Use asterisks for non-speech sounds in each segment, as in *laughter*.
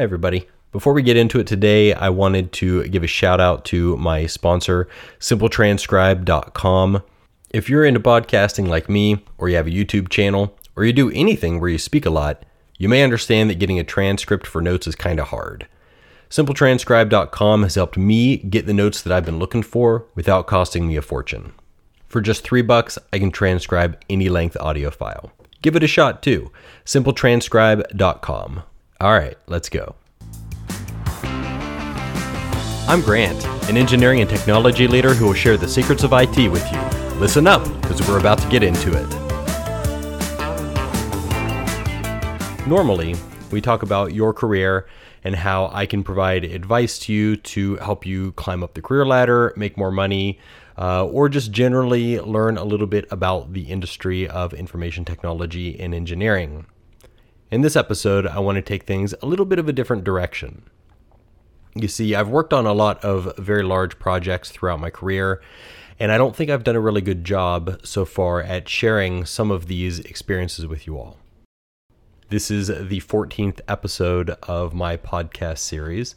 Hi, everybody. Before we get into it today, I wanted to give a shout out to my sponsor, simpletranscribe.com. If you're into podcasting like me, or you have a YouTube channel, or you do anything where you speak a lot, you may understand that getting a transcript for notes is kind of hard. SimpleTranscribe.com has helped me get the notes that I've been looking for without costing me a fortune. For just three bucks, I can transcribe any length audio file. Give it a shot too. SimpleTranscribe.com. All right, let's go. I'm Grant, an engineering and technology leader who will share the secrets of IT with you. Listen up, because we're about to get into it. Normally, we talk about your career and how I can provide advice to you to help you climb up the career ladder, make more money, uh, or just generally learn a little bit about the industry of information technology and engineering. In this episode, I want to take things a little bit of a different direction. You see, I've worked on a lot of very large projects throughout my career, and I don't think I've done a really good job so far at sharing some of these experiences with you all. This is the 14th episode of my podcast series,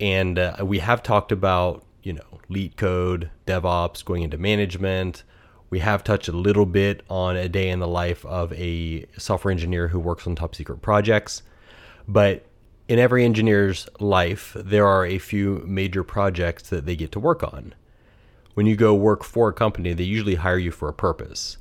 and uh, we have talked about, you know, LeetCode, DevOps, going into management, we have touched a little bit on a day in the life of a software engineer who works on top secret projects. But in every engineer's life, there are a few major projects that they get to work on. When you go work for a company, they usually hire you for a purpose.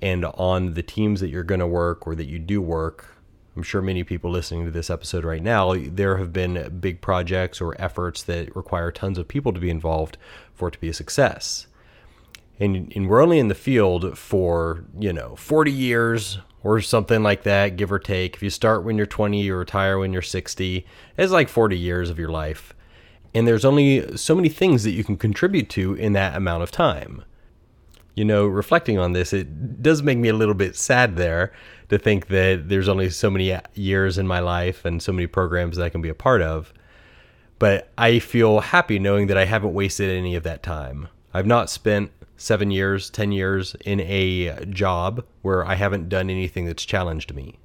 And on the teams that you're going to work or that you do work, I'm sure many people listening to this episode right now, there have been big projects or efforts that require tons of people to be involved for it to be a success and, and we're only in the field for you know 40 years or something like that give or take. If you start when you're 20 you retire when you're 60 it's like 40 years of your life. And there's only so many things that you can contribute to in that amount of time. You know reflecting on this it does make me a little bit sad there to think that there's only so many years in my life and so many programs that I can be a part of. But I feel happy knowing that I haven't wasted any of that time. I've not spent seven years, 10 years in a job where I haven't done anything that's challenged me.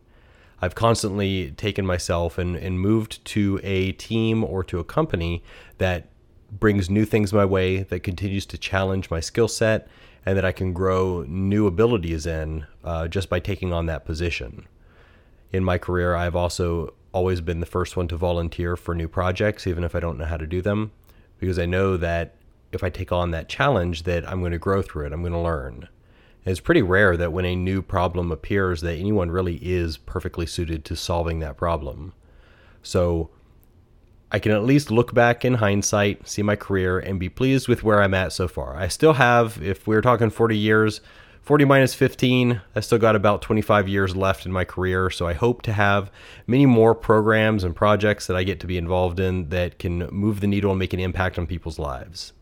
I've constantly taken myself and, and moved to a team or to a company that brings new things my way, that continues to challenge my skill set, and that I can grow new abilities in uh, just by taking on that position. In my career, I've also always been the first one to volunteer for new projects, even if I don't know how to do them, because I know that if I take on that challenge that I'm going to grow through it, I'm going to learn. And it's pretty rare that when a new problem appears that anyone really is perfectly suited to solving that problem. So I can at least look back in hindsight, see my career, and be pleased with where I'm at so far. I still have, if we are talking 40 years, 40 minus 15, I still got about 25 years left in my career. So I hope to have many more programs and projects that I get to be involved in that can move the needle and make an impact on people's lives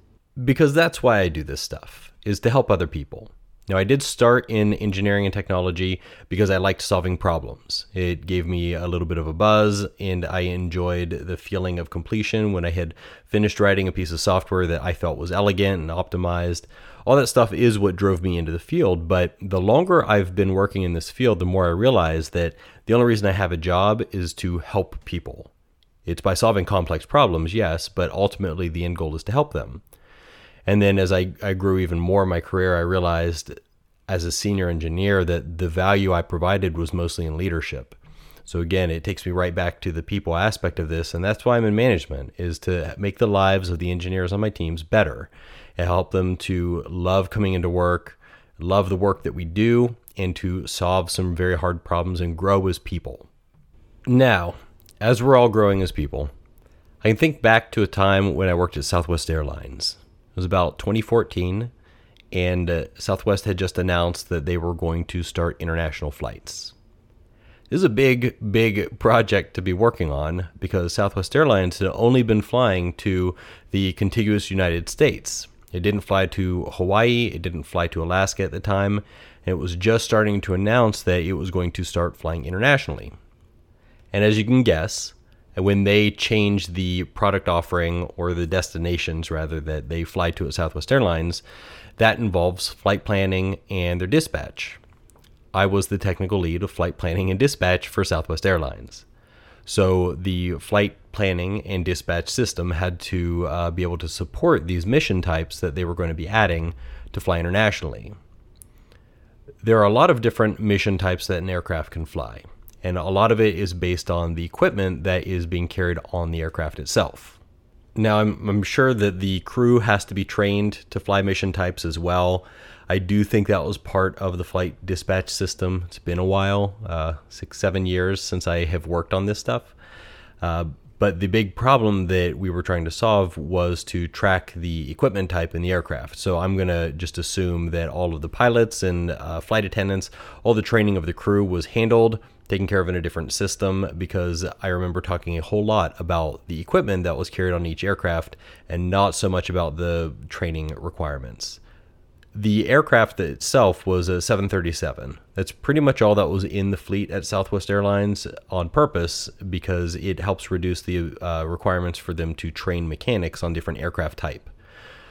because that's why I do this stuff is to help other people. Now, I did start in engineering and technology because I liked solving problems. It gave me a little bit of a buzz, and I enjoyed the feeling of completion when I had finished writing a piece of software that I felt was elegant and optimized. All that stuff is what drove me into the field, but the longer I've been working in this field, the more I realize that the only reason I have a job is to help people. It's by solving complex problems, yes, but ultimately the end goal is to help them. And then as I, I grew even more in my career, I realized as a senior engineer that the value I provided was mostly in leadership. So again, it takes me right back to the people aspect of this, and that's why I'm in management is to make the lives of the engineers on my teams better and help them to love coming into work, love the work that we do, and to solve some very hard problems and grow as people. Now, as we're all growing as people, I can think back to a time when I worked at Southwest Airlines. It was about 2014, and uh, Southwest had just announced that they were going to start international flights. This is a big, big project to be working on because Southwest Airlines had only been flying to the contiguous United States. It didn't fly to Hawaii, it didn't fly to Alaska at the time, and it was just starting to announce that it was going to start flying internationally. And as you can guess, and when they change the product offering or the destinations rather that they fly to at Southwest Airlines, that involves flight planning and their dispatch. I was the technical lead of flight planning and dispatch for Southwest Airlines. So the flight planning and dispatch system had to uh, be able to support these mission types that they were going to be adding to fly internationally. There are a lot of different mission types that an aircraft can fly, and a lot of it is based on the equipment that is being carried on the aircraft itself. Now, I'm, I'm sure that the crew has to be trained to fly mission types as well. I do think that was part of the flight dispatch system. It's been a while, uh, six, seven years since I have worked on this stuff. Uh, but the big problem that we were trying to solve was to track the equipment type in the aircraft. So I'm going to just assume that all of the pilots and uh, flight attendants, all the training of the crew was handled, taken care of in a different system because I remember talking a whole lot about the equipment that was carried on each aircraft and not so much about the training requirements the aircraft itself was a 737. That's pretty much all that was in the fleet at Southwest Airlines on purpose because it helps reduce the uh, requirements for them to train mechanics on different aircraft type.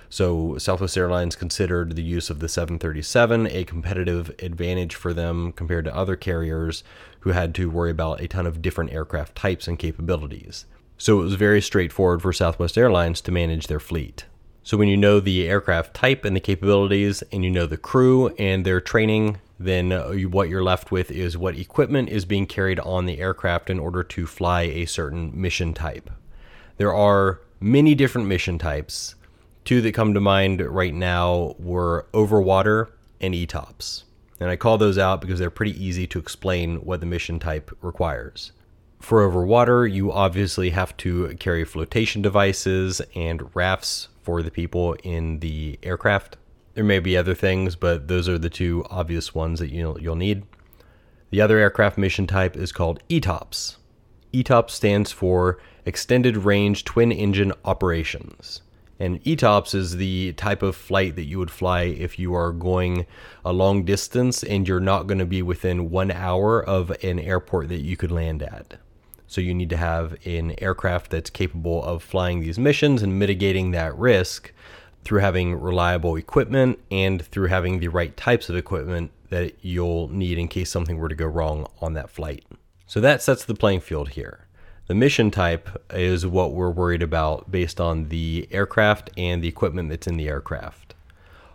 So Southwest Airlines considered the use of the 737 a competitive advantage for them compared to other carriers who had to worry about a ton of different aircraft types and capabilities. So it was very straightforward for Southwest Airlines to manage their fleet. So when you know the aircraft type and the capabilities, and you know the crew and their training, then uh, what you're left with is what equipment is being carried on the aircraft in order to fly a certain mission type. There are many different mission types. Two that come to mind right now were overwater and ETOPS. And I call those out because they're pretty easy to explain what the mission type requires. For over water, you obviously have to carry flotation devices and rafts for the people in the aircraft. There may be other things, but those are the two obvious ones that you'll, you'll need. The other aircraft mission type is called ETOPS. ETOPS stands for Extended Range Twin Engine Operations. And ETOPS is the type of flight that you would fly if you are going a long distance and you're not going to be within one hour of an airport that you could land at. So you need to have an aircraft that's capable of flying these missions and mitigating that risk through having reliable equipment and through having the right types of equipment that you'll need in case something were to go wrong on that flight. So that sets the playing field here. The mission type is what we're worried about based on the aircraft and the equipment that's in the aircraft.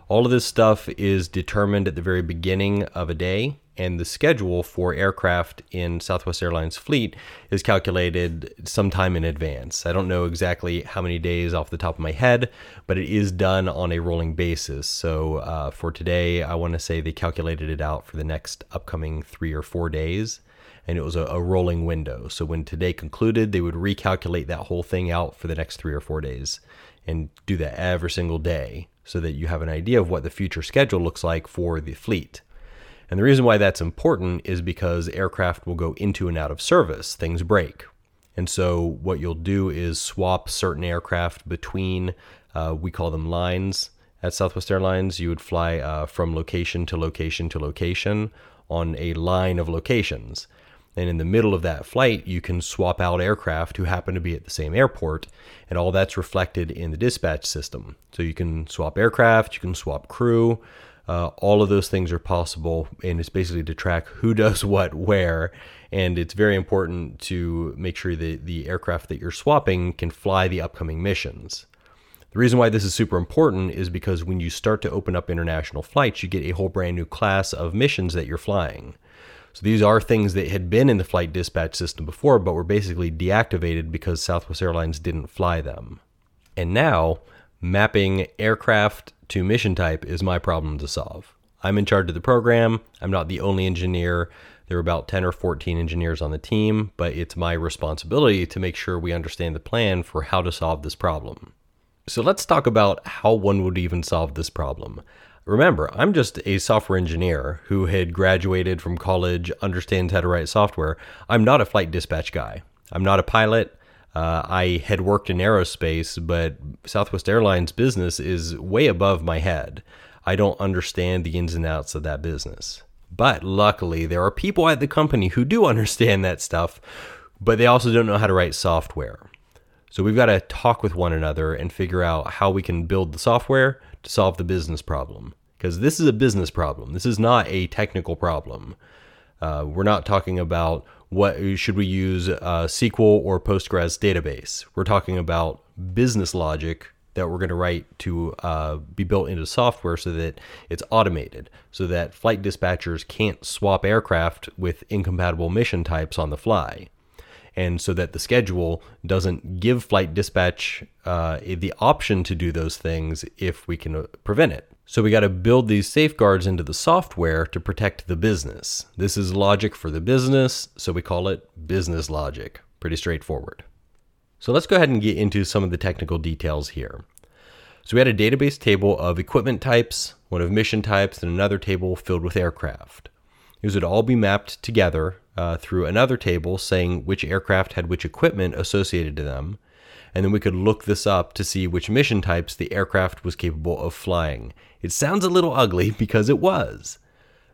All of this stuff is determined at the very beginning of a day and the schedule for aircraft in Southwest Airlines fleet is calculated sometime in advance. I don't know exactly how many days off the top of my head, but it is done on a rolling basis. So uh, for today, I want to say they calculated it out for the next upcoming three or four days. And it was a, a rolling window. So when today concluded, they would recalculate that whole thing out for the next three or four days and do that every single day so that you have an idea of what the future schedule looks like for the fleet. And the reason why that's important is because aircraft will go into and out of service, things break. And so, what you'll do is swap certain aircraft between, uh, we call them lines at Southwest Airlines. You would fly uh, from location to location to location on a line of locations. And in the middle of that flight, you can swap out aircraft who happen to be at the same airport, and all that's reflected in the dispatch system. So you can swap aircraft, you can swap crew, uh, all of those things are possible, and it's basically to track who *laughs* does what where. And it's very important to make sure that the aircraft that you're swapping can fly the upcoming missions. The reason why this is super important is because when you start to open up international flights, you get a whole brand new class of missions that you're flying. So these are things that had been in the flight dispatch system before, but were basically deactivated because Southwest Airlines didn't fly them. And now, mapping aircraft to mission type is my problem to solve. I'm in charge of the program. I'm not the only engineer. There are about 10 or 14 engineers on the team, but it's my responsibility to make sure we understand the plan for how to solve this problem. So let's talk about how one would even solve this problem. Remember, I'm just a software engineer who had graduated from college, understands how to write software. I'm not a flight dispatch guy. I'm not a pilot. Uh, I had worked in aerospace, but Southwest Airlines business is way above my head. I don't understand the ins and outs of that business. But luckily, there are people at the company who do understand that stuff, but they also don't know how to write software. So we've got to talk with one another and figure out how we can build the software to solve the business problem. Because this is a business problem, this is not a technical problem. Uh, we're not talking about what should we use uh, SQL or Postgres database. We're talking about business logic that we're going to write to uh, be built into software so that it's automated, so that flight dispatchers can't swap aircraft with incompatible mission types on the fly. And so that the schedule doesn't give flight dispatch uh, the option to do those things if we can uh, prevent it. So we got to build these safeguards into the software to protect the business. This is logic for the business, so we call it business logic. Pretty straightforward. So let's go ahead and get into some of the technical details here. So we had a database table of equipment types, one of mission types, and another table filled with aircraft. These would all be mapped together uh, through another table saying which aircraft had which equipment associated to them, and then we could look this up to see which mission types the aircraft was capable of flying. It sounds a little ugly *laughs* because it was.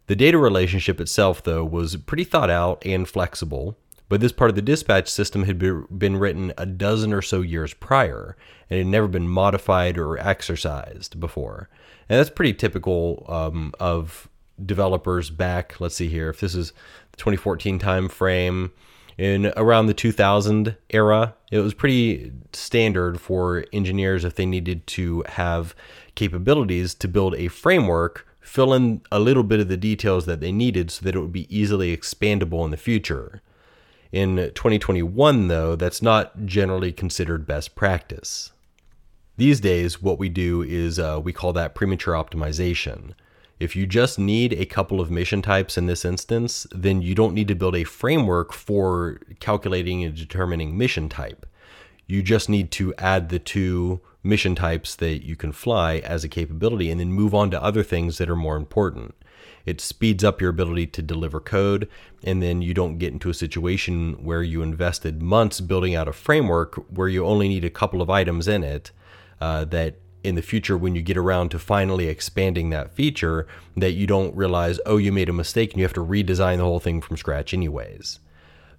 The data relationship itself, though, was pretty thought out and flexible, but this part of the dispatch system had been written a dozen or so years prior and had never been modified or exercised before. And that's pretty typical um, of developers back. Let's see here. If this is the 2014 time frame, in around the 2000 era, it was pretty standard for engineers if they needed to have capabilities to build a framework, fill in a little bit of the details that they needed so that it would be easily expandable in the future. In 2021, though, that's not generally considered best practice. These days, what we do is uh, we call that premature optimization. If you just need a couple of mission types in this instance, then you don't need to build a framework for calculating and determining mission type. You just need to add the two mission types that you can fly as a capability and then move on to other things that are more important. It speeds up your ability to deliver code, and then you don't get into a situation where you invested months building out a framework where you only need a couple of items in it. Uh, that in the future, when you get around to finally expanding that feature, that you don't realize, oh, you made a mistake and you have to redesign the whole thing from scratch, anyways.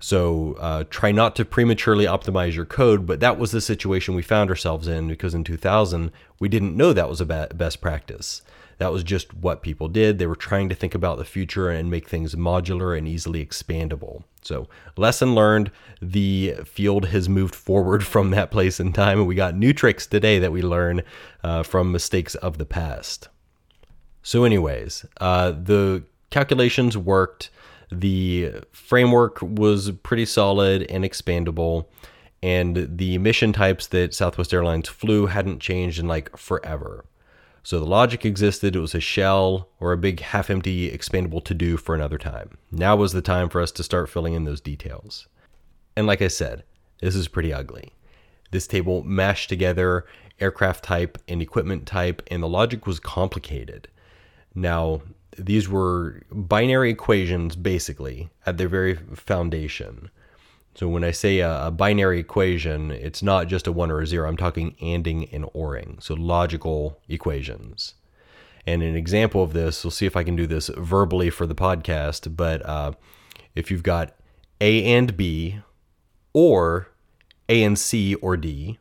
So uh, try not to prematurely optimize your code, but that was the situation we found ourselves in because in 2000 we didn't know that was a best practice. That was just what people did. They were trying to think about the future and make things modular and easily expandable. So, lesson learned. The field has moved forward *laughs* from that place in time, and we got new tricks today that we learn uh, from mistakes of the past. So, anyways, uh, the calculations worked. The framework was pretty solid and expandable, and the mission types that Southwest Airlines flew hadn't changed in like forever. So the logic existed, it was a shell or a big half empty expandable to do for another time. Now was the time for us to start filling in those details. And like I said, this is pretty ugly. This table mashed together aircraft type and equipment type, and the logic was complicated. Now, these were binary equations basically at their very foundation. So when I say a, a, binary equation, it's not just a one or a zero. I'm talking anding and oring, so logical equations. And an example of this, we'll see if I can do this verbally for the podcast. But uh, if you've got A and B, or A and C or D,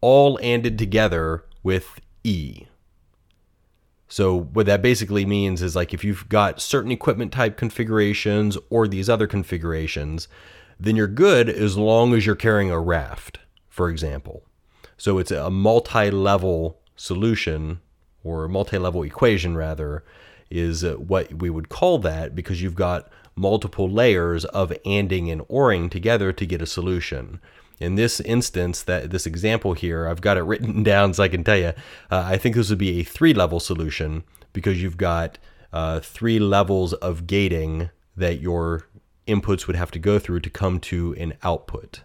all anded together with E. So what that basically means is like if you've got certain equipment type configurations or these other configurations, then you're good as long as you're carrying a raft, for example. So it's a multi level solution or multi level equation, rather, is what we would call that because you've got multiple layers of anding and oring together to get a solution. In this instance, that this example here, I've got it *laughs* written down so I can tell you. Uh, I think this would be a three level solution because you've got uh, three levels of gating that you're inputs would have to go through to come to an output.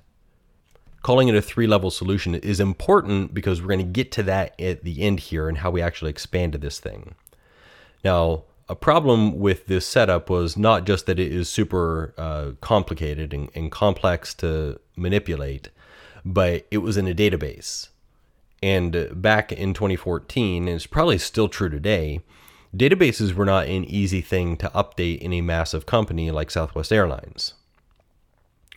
Calling it a three level solution is important because we're going to get to that at the end here and how we actually expanded this thing. Now, a problem with this setup was not just that it is super uh, complicated and, and complex to manipulate, but it was in a database. And back in 2014, and it's probably still true today, databases were not an easy thing to update in a massive company like Southwest Airlines.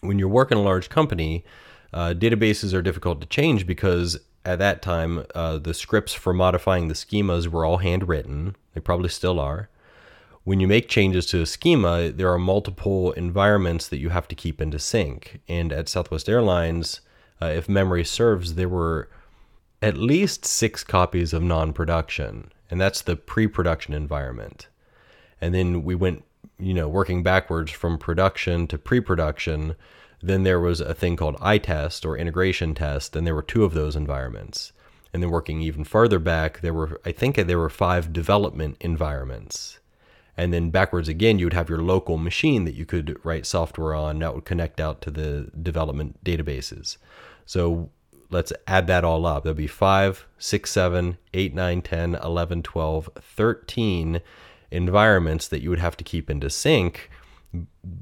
When you're working a large company, uh, databases are difficult to change because at that time, uh, the scripts for modifying the schemas were all handwritten. They probably still are. when you make changes to a schema, there are multiple environments that you have to keep into sync. And at Southwest Airlines, uh, if memory serves, there were at least six copies of non production, and that's the pre production environment. And then we went, you know, working backwards from production to pre production. Then there was a thing called iTest or integration test, and there were two of those environments. And then working even farther back, there were, I think there were five development environments. And then backwards again, you would have your local machine that you could write software on that would connect out to the development databases. So let's add that all up. There'll be 5, 6, 7, 8, 9, 10, 11, 12, 13 environments that you would have to keep into sync,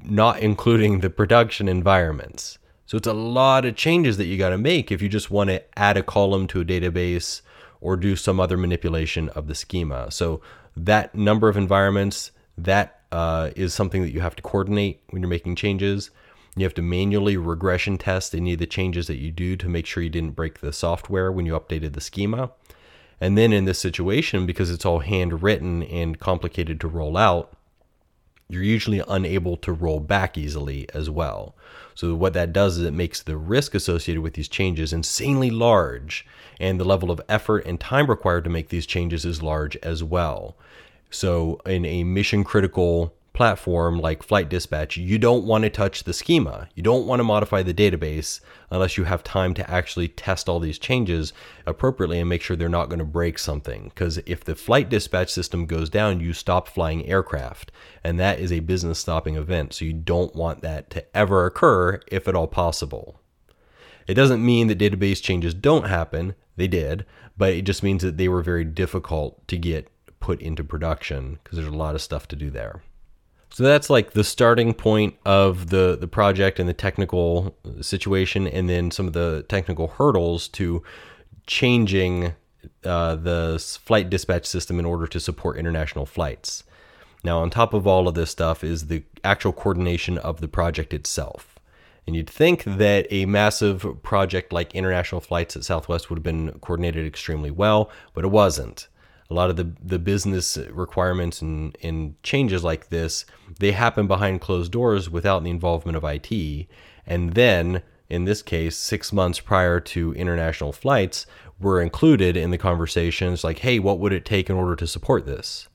not including the production environments. So it's a lot of changes that you got to make if you just want to add a column to a database or do some other manipulation of the schema. So that number of environments, that uh, is something that you have to coordinate when you're making changes. You have to manually regression test any of the changes that you do to make sure you didn't break the software when you updated the schema. And then in this situation, because it's all handwritten and complicated to roll out, you're usually unable to roll back easily as well. So, what that does is it makes the risk associated with these changes insanely large, and the level of effort and time required to make these changes is large as well. So, in a mission critical platform like Flight Dispatch, you don't want to touch the schema. You don't want to modify the database unless you have time to actually test all these changes appropriately and make sure they're not going to break something. Because if the flight dispatch system goes down, you stop flying aircraft. And that is a business stopping event. So you don't want that to ever occur if at all possible. It doesn't mean that database changes don't happen, they did, but it just means that they were very difficult to get put into production because there's a lot of stuff to do there. So that's like the starting point of the the project and the technical situation, and then some of the technical hurdles to changing uh, the flight dispatch system in order to support international flights. Now, on top of all of this stuff is the actual coordination of the project itself. And you'd think that a massive project like international flights at Southwest would have been coordinated extremely well, but it wasn't a lot of the, the business requirements and, and changes like this, they happen behind closed doors without the involvement of IT. And then, in this case, six months prior to international flights, were included in the conversations like, hey, what would it take in order to support this?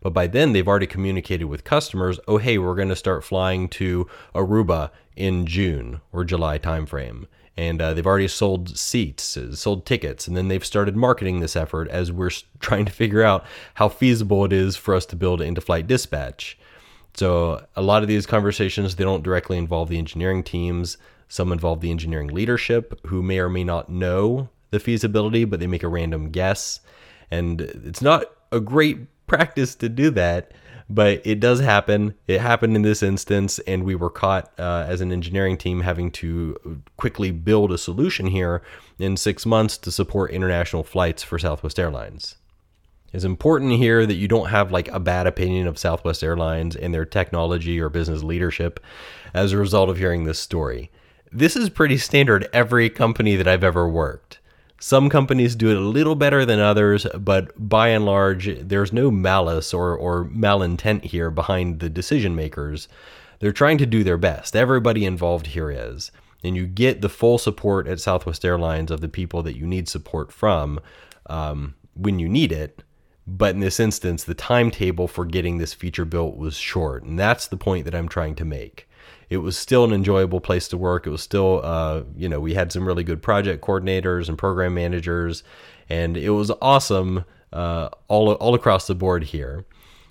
But by then, they've already communicated with customers, oh, hey, we're going to start flying to Aruba in June or July timeframe and uh, they've already sold seats, sold tickets, and then they've started marketing this effort as we're *laughs* trying to figure out how feasible it is for us to build into flight dispatch. So a lot of these conversations they don't directly involve the engineering teams. Some involve the engineering leadership who may or may not know the feasibility, but they make a random guess. And it's not a great *laughs* practice to do that but it does happen. It happened in this instance, and we were caught uh, as an engineering team having to quickly build a solution here in six months to support international flights for Southwest Airlines. It's important here that you don't have like a bad opinion of Southwest Airlines and their technology or business leadership as a result of hearing this story. This is pretty standard every company that I've ever worked. Some companies do it a little better than others, but by and large, there's no malice or, or malintent here behind the decision makers. They're trying to do their best. Everybody involved here is. And you get the full support at Southwest Airlines of the people that you need support from um, when you need it. But in this instance, the timetable for getting this feature built was short. And that's the point that I'm trying to make it was still an enjoyable place to work. It was still, uh, you know, we had some really good project coordinators and program managers, and it was awesome uh, all all across the board here.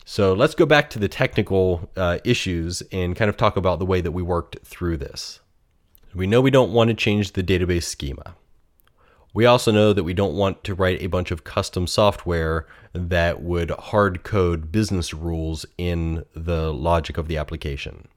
So let's go back to the technical uh, issues and kind of talk about the way that we worked through this. We know we don't want to change the database schema. We also know that we don't want to write a bunch of custom software that would hard code business rules in the logic of the application.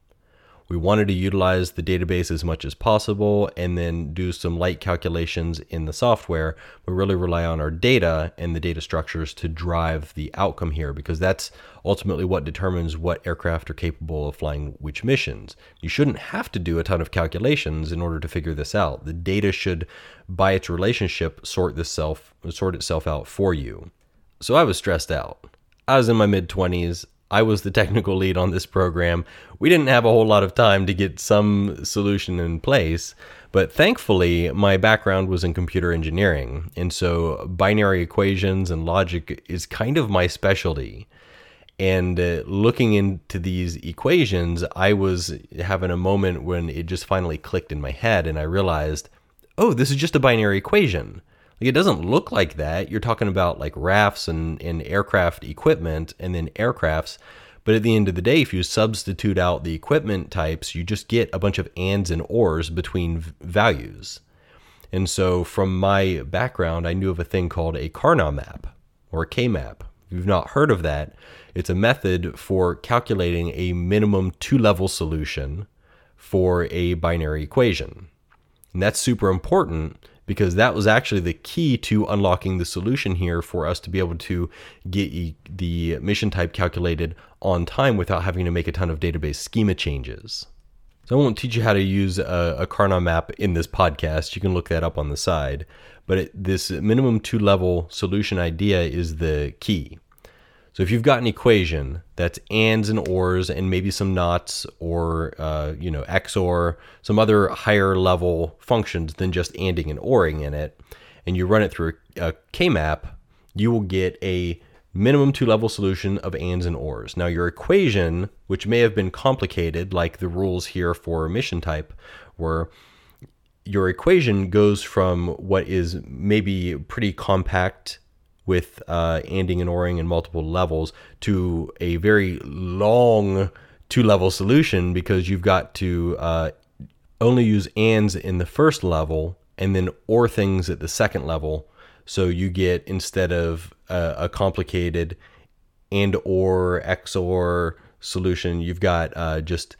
We wanted to utilize the database as much as possible and then do some light calculations in the software, but really rely on our data and the data structures to drive the outcome here because that's ultimately what determines what aircraft are capable of flying which missions. You shouldn't have to do a ton of calculations in order to figure this out. The data should, by its relationship, sort this self sort itself out for you. So I was stressed out. I was in my mid 20s I was the technical lead on this program. We didn't have a whole lot of time to get some solution in place, but thankfully, my background was in computer engineering. And so binary equations and logic is kind of my specialty. And uh, looking into these equations, I was having a moment when it just finally clicked in my head and I realized, oh, this is just a binary equation. Like it doesn't look like that. You're talking about like rafts and, and aircraft equipment and then aircrafts. But at the end of the day, if you substitute out the equipment types, you just get a bunch of ands and ors between v- values. And so from my background, I knew of a thing called a Karnaugh map or a K-map. If you've not heard of that, it's a method for calculating a minimum two-level solution for a binary equation. And that's super important because that was actually the key to unlocking the solution here for us to be able to get the mission type calculated on time without having to make a ton of database schema changes. So I won't teach you how to use a, a Karnaugh map in this podcast. You can look that up on the side. But it, this minimum two level solution idea is the key. So if you've got an equation that's ands and ors and maybe some nots or uh, you know XOR, some other higher level functions than just anding and oring in it, and you run it through a K-map, you will get a minimum two level solution of ands and ors. Now your equation, which may have been complicated, like the rules here for mission type, were your equation goes from what is maybe pretty compact with uh, anding and oring in multiple levels to a very long two level solution because you've got to uh, only use ands in the first level and then or things at the second level. So you get instead of a, a complicated and or XOR solution, you've got uh, just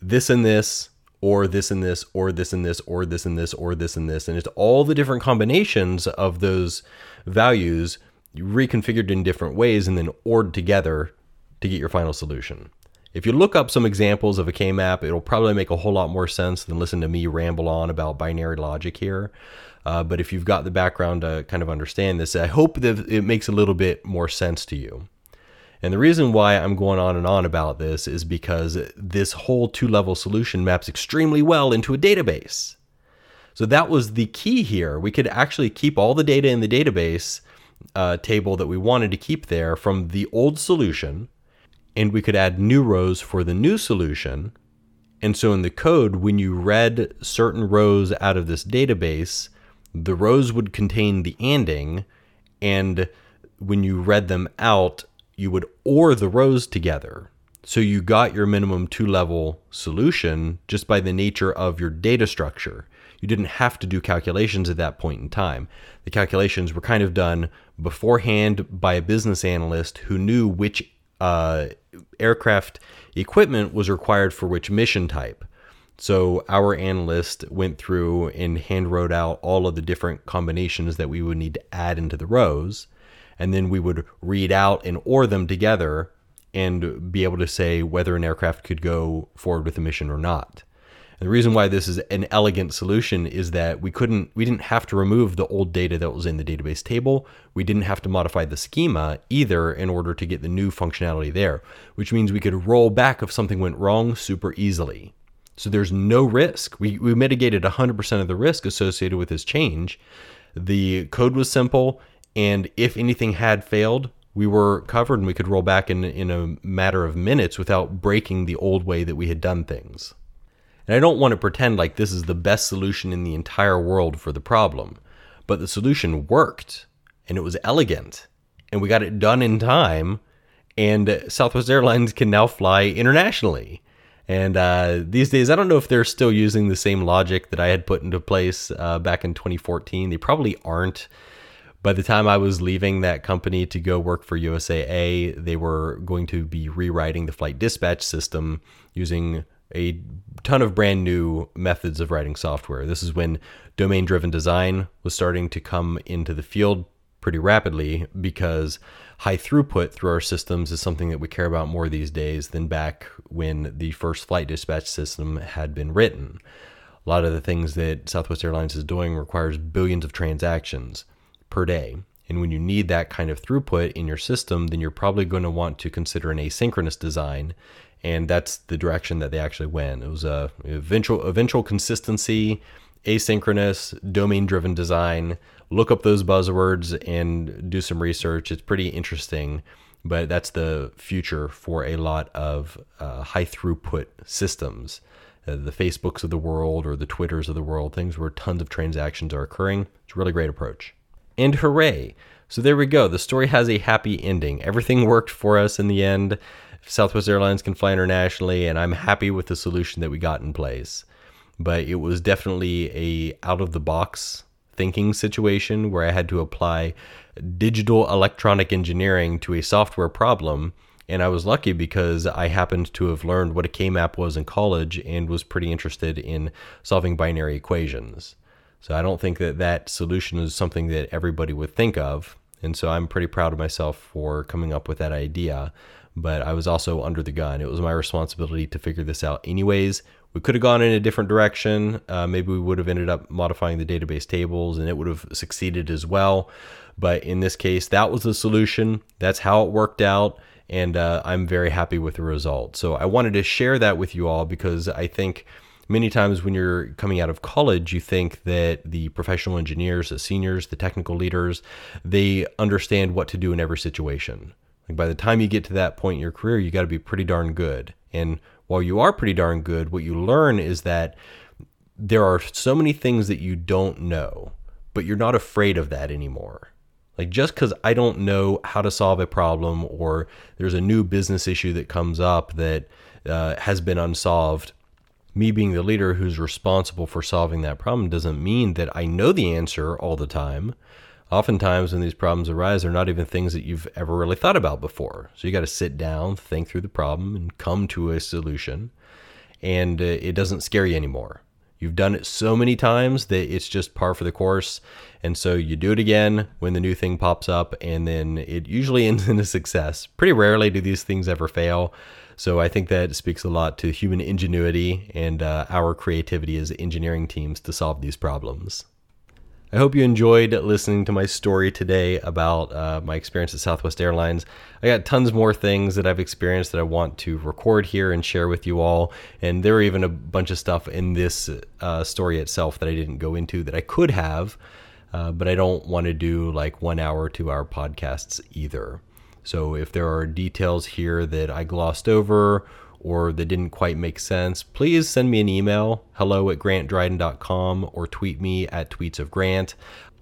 this and this or this and this, or this and this, or this and this, or this and this. And it's all the different combinations of those values reconfigured in different ways and then ORed together to get your final solution. If you look up some examples of a K-map, it'll probably make a whole lot more sense than listen to me ramble on about binary logic here. Uh, but if you've got the background to kind of understand this, I hope that it makes a little bit more sense to you. And the reason why I'm going on and on about this is because this whole two level solution maps extremely well into a database. So that was the key here. We could actually keep all the data in the database uh, table that we wanted to keep there from the old solution, and we could add new rows for the new solution. And so in the code, when you read certain rows out of this database, the rows would contain the anding, and when you read them out, you would OR the rows together. So you got your minimum two level solution just by the nature of your data structure. You didn't have to do calculations at that point in time. The calculations were kind of done beforehand by a business analyst who knew which uh, aircraft equipment was required for which mission type. So our analyst went through and hand wrote out all of the different combinations that we would need to add into the rows and then we would read out and or them together and be able to say whether an aircraft could go forward with the mission or not. The reason why this is an elegant solution is that we couldn't we didn't have to remove the old data that was in the database table. We didn't have to modify the schema either in order to get the new functionality there, which means we could roll back if something went wrong super easily. So there's no risk. We, we mitigated 100% of the risk associated with this change. The code was simple and if anything had failed, we were covered and we could roll back in, in a matter of minutes without breaking the old way that we had done things. And I don't want to pretend like this is the best solution in the entire world for the problem, but the solution worked and it was elegant and we got it done in time. And Southwest Airlines can now fly internationally. And uh, these days, I don't know if they're still using the same logic that I had put into place uh, back in 2014. They probably aren't by the time I was leaving that company to go work for USAA, they were going to be rewriting the flight dispatch system using a ton of brand new methods of writing software. This is when domain driven design was starting to come into the field pretty rapidly because high throughput through our systems is something that we care about more these days than back when the first flight dispatch system had been written. A lot of the things that Southwest Airlines is doing requires billions of transactions per day. And when you need that kind of throughput in your system, then you're probably going to want to consider an asynchronous design. And that's the direction that they actually went. It was a eventual eventual consistency, asynchronous, domain driven design. Look up those buzzwords and do some research. It's pretty interesting, but that's the future for a lot of uh, high throughput systems. Uh, the Facebooks of the world or the Twitters of the world, things where tons of transactions are occurring. It's a really great approach. And hooray! So there we go. The story has a happy ending. Everything worked for us in the end. Southwest Airlines can fly internationally, and I'm happy with the solution that we got in place. But it was definitely a out of the box thinking situation where I had to apply digital electronic engineering to a software problem and I was lucky because I happened to have learned what a K map was in college and was pretty interested in solving binary equations. So I don't think that that solution is something that everybody would think of. And so I'm pretty proud of myself for coming up with that idea. But I was also under the gun. It was my responsibility to figure this out anyways. We could have gone in a different direction. Uh, maybe we would have ended up modifying the database tables and it would have succeeded as well. But in this case, that was the solution. That's how it worked out and uh, I'm very happy with the result. So I wanted to share that with you all because I think many times when you're coming out of college, you think that the professional engineers, the seniors, the technical leaders, they understand what to do in every situation. Like by the time you get to that point in your career, you got to be pretty darn good. And while you are pretty darn good, what you learn is that there are so many things that you don't know, but you're not afraid of that anymore. Like just because I don't know how to solve a problem or there's a new business issue that comes up that uh, has been unsolved, me being the leader who's responsible for solving that problem doesn't mean that I know the answer all the time. Oftentimes, when these problems arise, they're not even things that you've ever really thought about before. So you got to sit down, think through the problem, and come to a solution. And uh, it doesn't scare you anymore. You've done it so many times that it's just par for the course. And so you do it again when the new thing pops up, and then it usually *laughs* ends in a success. Pretty rarely do these things ever fail. So I think that speaks a lot to human ingenuity and uh, our creativity as engineering teams to solve these problems. I hope you enjoyed listening to my story today about uh, my experience at Southwest Airlines. I got tons more things that I've experienced that I want to record here and share with you all. And there are even a bunch of stuff in this uh, story itself that I didn't go into that I could have, uh, but I don't want to do like one hour, two hour podcasts either. So if there are details here that I glossed over or that didn't quite make sense, please send me an email, hello at grantdryden.com, or tweet me at tweets of Grant.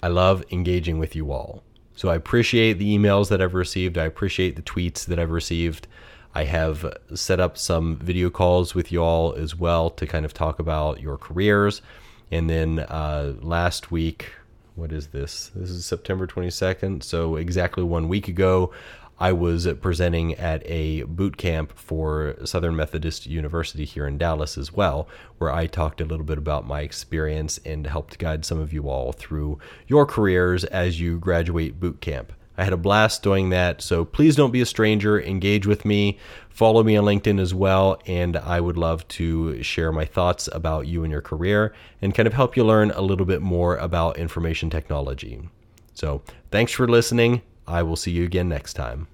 I love engaging with you all. So I appreciate the emails that I've received. I appreciate the tweets that I've received. I have set up some video calls with you all as well to kind of talk about your careers. And then uh, last week, what is this? This is September 22nd. So exactly one week ago, I was presenting at a boot camp for Southern Methodist University here in Dallas as well, where I talked a little bit about my experience and helped guide some of you all through your careers as you graduate boot camp. I had a blast doing that, so please don't be a stranger. Engage with me. Follow me on LinkedIn as well, and I would love to share my thoughts about you and your career and kind of help you learn a little bit more about information technology. So, thanks for listening. I will see you again next time.